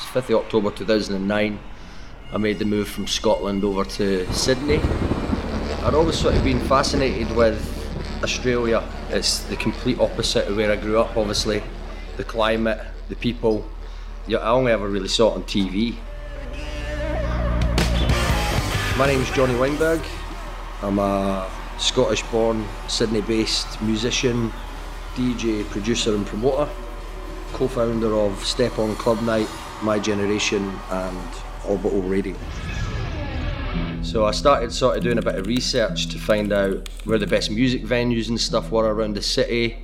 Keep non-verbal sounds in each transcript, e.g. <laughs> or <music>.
was 5th of October 2009. I made the move from Scotland over to Sydney. I'd always sort of been fascinated with Australia. It's the complete opposite of where I grew up, obviously. The climate, the people. Yeah, I only ever really saw it on TV. My name's Johnny Weinberg. I'm a Scottish born, Sydney based musician, DJ, producer, and promoter. Co founder of Step On Club Night, My Generation, and Orbital Radio. So I started sort of doing a bit of research to find out where the best music venues and stuff were around the city,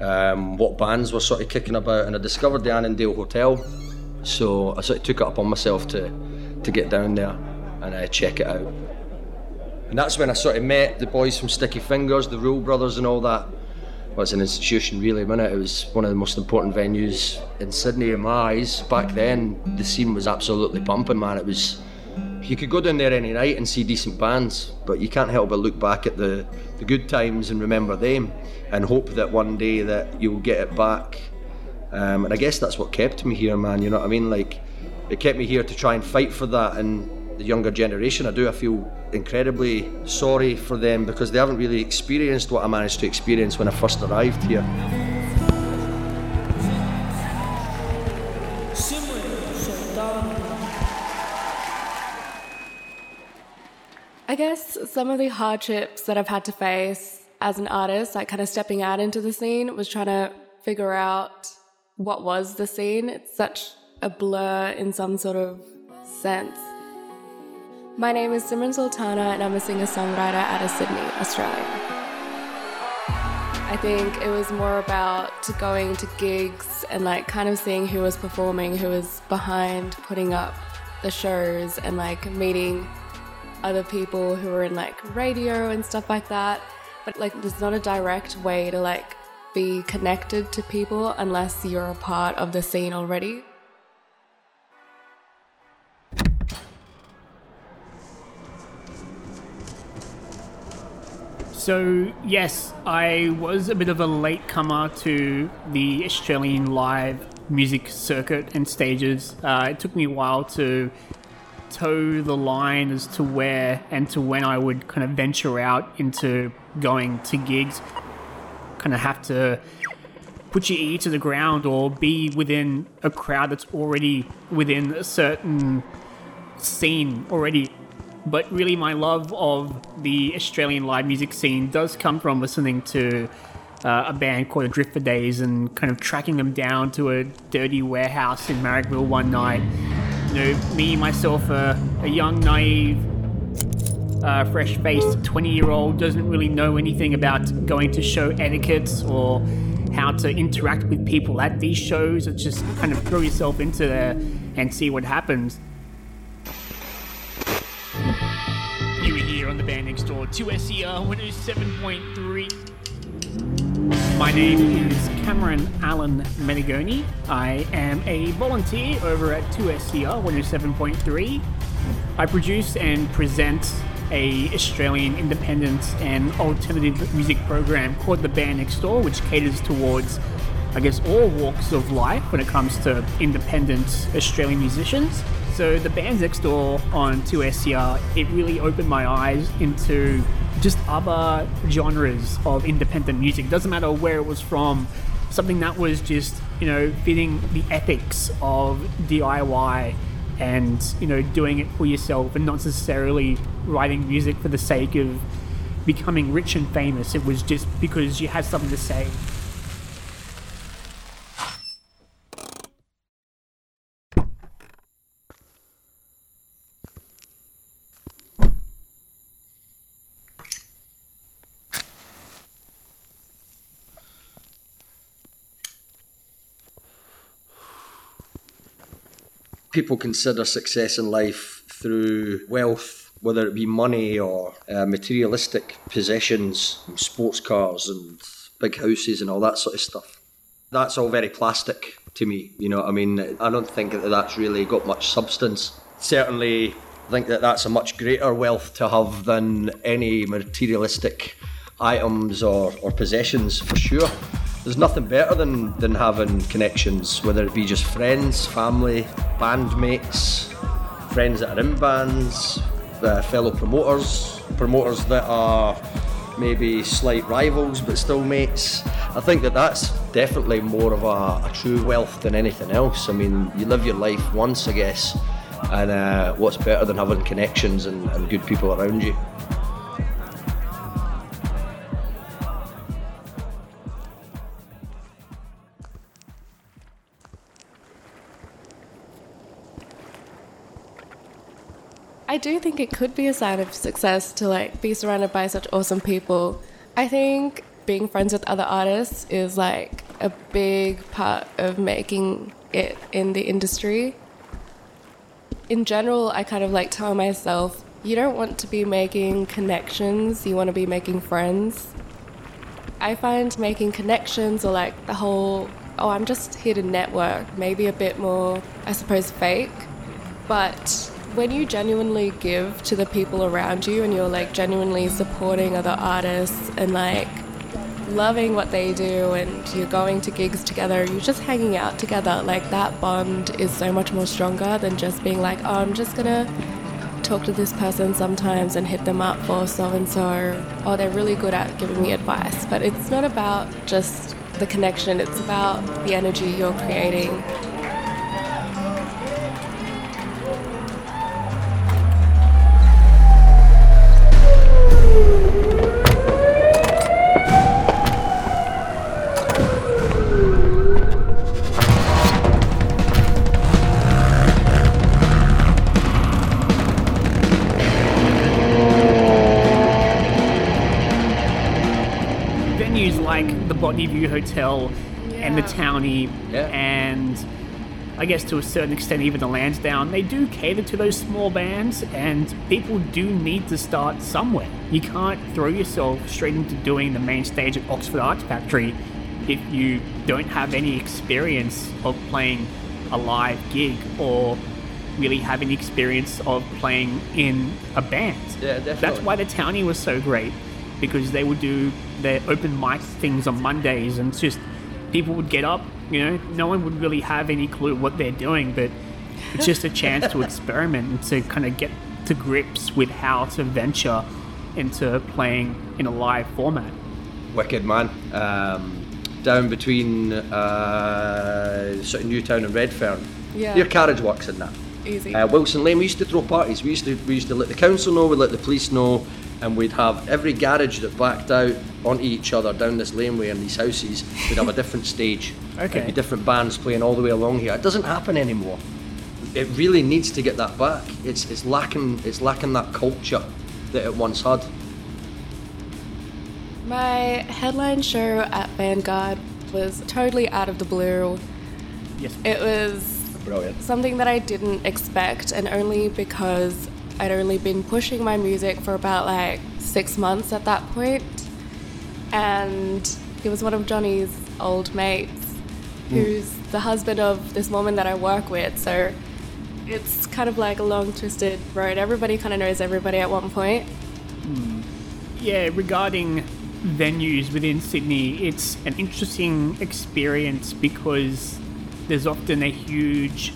um, what bands were sort of kicking about, and I discovered the Annandale Hotel. So I sort of took it upon myself to to get down there and uh, check it out. And that's when I sort of met the boys from Sticky Fingers, the Rule Brothers, and all that. Well, it's an institution, really, wasn't it? It was one of the most important venues in Sydney in my eyes. Back then, the scene was absolutely pumping, man. It was. You could go down there any night and see decent bands, but you can't help but look back at the, the good times and remember them and hope that one day that you'll get it back. Um, and I guess that's what kept me here, man. You know what I mean? Like, it kept me here to try and fight for that. And the younger generation, I do. I feel incredibly sorry for them because they haven't really experienced what I managed to experience when I first arrived here. I guess some of the hardships that I've had to face as an artist, like kind of stepping out into the scene, was trying to figure out what was the scene. It's such a blur in some sort of sense. My name is Simran Sultana, and I'm a singer songwriter out of Sydney, Australia. I think it was more about going to gigs and like kind of seeing who was performing, who was behind putting up the shows, and like meeting other people who were in like radio and stuff like that. But like, there's not a direct way to like be connected to people unless you're a part of the scene already. So, yes, I was a bit of a latecomer to the Australian live music circuit and stages. Uh, it took me a while to toe the line as to where and to when I would kind of venture out into going to gigs. Kind of have to put your ear to the ground or be within a crowd that's already within a certain scene already but really my love of the Australian live music scene does come from listening to uh, a band called Adrift for Days and kind of tracking them down to a dirty warehouse in Marrickville one night. You know, me, myself, uh, a young, naive, uh, fresh faced 20 year old doesn't really know anything about going to show etiquettes or how to interact with people at these shows. It's just kind of throw yourself into there and see what happens. Next door, 2SER 107.3. My name is Cameron Allen Menegoni. I am a volunteer over at 2SER 107.3. I produce and present a Australian independent and alternative music program called The Band Next Door, which caters towards, I guess, all walks of life when it comes to independent Australian musicians. So the bands next door on 2SER, it really opened my eyes into just other genres of independent music. Doesn't matter where it was from, something that was just, you know, fitting the ethics of DIY and, you know, doing it for yourself and not necessarily writing music for the sake of becoming rich and famous. It was just because you had something to say. People consider success in life through wealth, whether it be money or uh, materialistic possessions, sports cars and big houses and all that sort of stuff. That's all very plastic to me, you know. I mean, I don't think that that's really got much substance. Certainly, I think that that's a much greater wealth to have than any materialistic items or, or possessions for sure there's nothing better than, than having connections, whether it be just friends, family, bandmates, friends that are in bands, uh, fellow promoters, promoters that are maybe slight rivals but still mates. I think that that's definitely more of a, a true wealth than anything else. I mean, you live your life once, I guess, and uh, what's better than having connections and, and good people around you? I do think it could be a sign of success to like be surrounded by such awesome people. I think being friends with other artists is like a big part of making it in the industry. In general, I kind of like tell myself, you don't want to be making connections, you want to be making friends. I find making connections or like the whole, oh, I'm just here to network, maybe a bit more, I suppose, fake. But when you genuinely give to the people around you and you're like genuinely supporting other artists and like loving what they do and you're going to gigs together, you're just hanging out together, like that bond is so much more stronger than just being like, oh, I'm just gonna talk to this person sometimes and hit them up for so and so. Oh, they're really good at giving me advice. But it's not about just the connection, it's about the energy you're creating Botany View Hotel and the Townie Yeah. and I guess to a certain extent even the Lansdowne, they do cater to those small bands and people do need to start somewhere. You can't throw yourself straight into doing the main stage at Oxford Arts Factory if you don't have any experience of playing a live gig or really have any experience of playing in a band. Yeah, definitely. That's why the Townie was so great because they would do their open mic things on Mondays and it's just people would get up, you know, no one would really have any clue what they're doing, but it's just a chance to experiment and to kind of get to grips with how to venture into playing in a live format. Wicked man. Um, down between uh, sort of Newtown and Redfern. Yeah. Your Carriageworks in that. easy. Uh, Wilson Lane, we used to throw parties. We used to we used to let the council know, we let the police know, and we'd have every garage that backed out onto each other down this laneway in these houses. We'd have a different stage. Okay. There'd be different bands playing all the way along here. It doesn't happen anymore. It really needs to get that back. It's it's lacking it's lacking that culture that it once had. My headline show at Vanguard was totally out of the blue. Yes. It was Brilliant. something that I didn't expect, and only because I'd only been pushing my music for about like six months at that point. And he was one of Johnny's old mates, hmm. who's the husband of this woman that I work with. So it's kind of like a long, twisted road. Everybody kind of knows everybody at one point. Hmm. Yeah, regarding venues within Sydney, it's an interesting experience because there's often a huge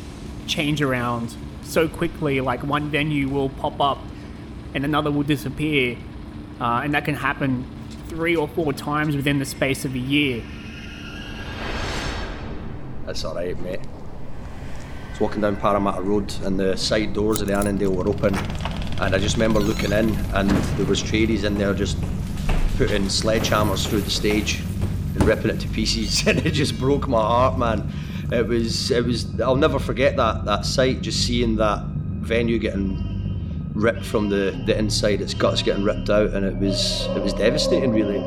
change around so quickly. Like one venue will pop up and another will disappear, uh, and that can happen three or four times within the space of a year. That's all right, mate. I was walking down Parramatta Road and the side doors of the Annandale were open, and I just remember looking in and there was tradies in there just putting sledgehammers through the stage and ripping it to pieces, <laughs> and it just broke my heart, man. It was, it was. I'll never forget that that sight. Just seeing that venue getting ripped from the, the inside, its guts getting ripped out, and it was it was devastating, really.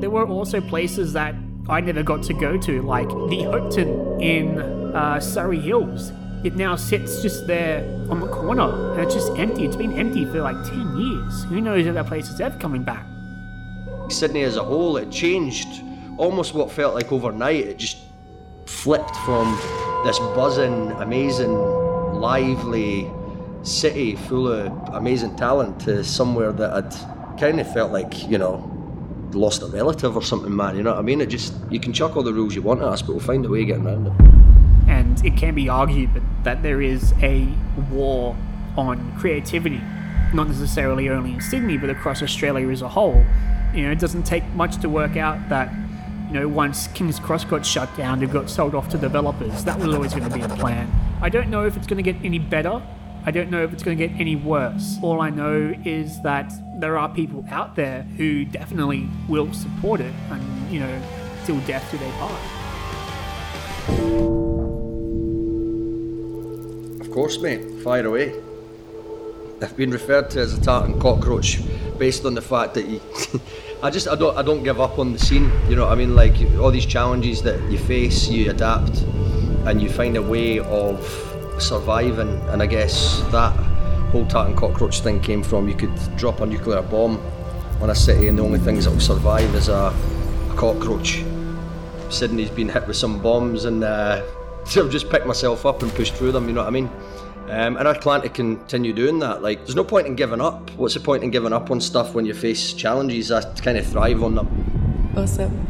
There were also places that I never got to go to, like the Hopetoun in uh, Surry Hills. It now sits just there on the corner, and it's just empty. It's been empty for like 10 years. Who knows if that place is ever coming back? Sydney as a whole, it changed almost what felt like overnight. It just flipped from this buzzing, amazing, lively city full of amazing talent to somewhere that had kind of felt like, you know, lost a relative or something, man. You know what I mean? It just you can chuck all the rules you want at us, but we'll find a way of getting around it. And it can be argued that there is a war on creativity, not necessarily only in Sydney, but across Australia as a whole. You know, it doesn't take much to work out that you know, once King's Cross got shut down, it got sold off to developers. That was always going to be a plan. I don't know if it's going to get any better. I don't know if it's going to get any worse. All I know is that there are people out there who definitely will support it and, you know, till death do they part. Of course, mate. Fire away. I've been referred to as a tartan cockroach based on the fact that you. <laughs> I just I don't I don't give up on the scene. You know what I mean? Like all these challenges that you face, you adapt, and you find a way of surviving. And I guess that whole tartan cockroach thing came from you could drop a nuclear bomb on a city, and the only things that will survive is a, a cockroach. Sydney's been hit with some bombs, and uh, so <laughs> I've just picked myself up and pushed through them. You know what I mean? Um, and I plan to continue doing that. Like, there's no point in giving up. What's the point in giving up on stuff when you face challenges? I kind of thrive on them. Awesome.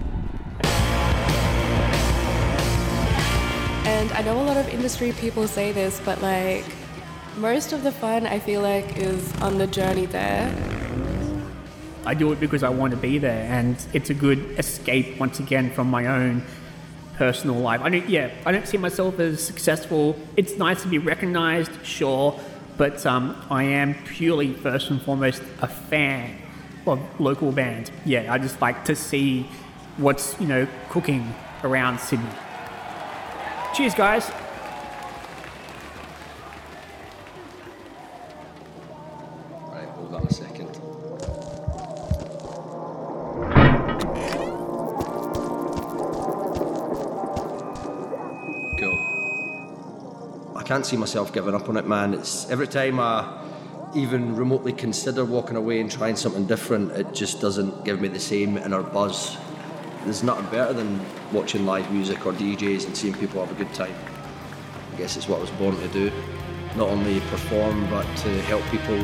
And I know a lot of industry people say this, but like, most of the fun I feel like is on the journey there. I do it because I want to be there, and it's a good escape once again from my own personal life. I don't, yeah, I don't see myself as successful. It's nice to be recognized, sure, but um, I am purely first and foremost a fan of local bands. Yeah, I just like to see what's you know cooking around Sydney. Cheers, guys. Can't see myself giving up on it, man. It's every time I even remotely consider walking away and trying something different, it just doesn't give me the same inner buzz. There's nothing better than watching live music or DJs and seeing people have a good time. I guess it's what I was born to do. Not only perform, but to help people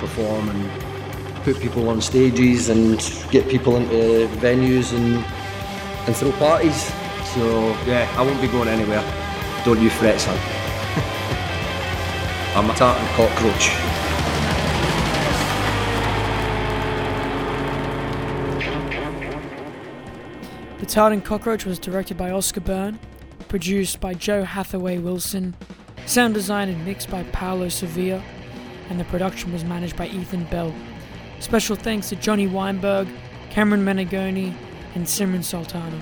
perform and put people on stages and get people into venues and, and throw parties. So, yeah, I won't be going anywhere. Don't you fret, son. I'm a tartan cockroach. The Tartan Cockroach was directed by Oscar Byrne, produced by Joe Hathaway Wilson, sound designed and mixed by Paolo Sevilla, and the production was managed by Ethan Bell. Special thanks to Johnny Weinberg, Cameron Menegoni, and Simran Sultana.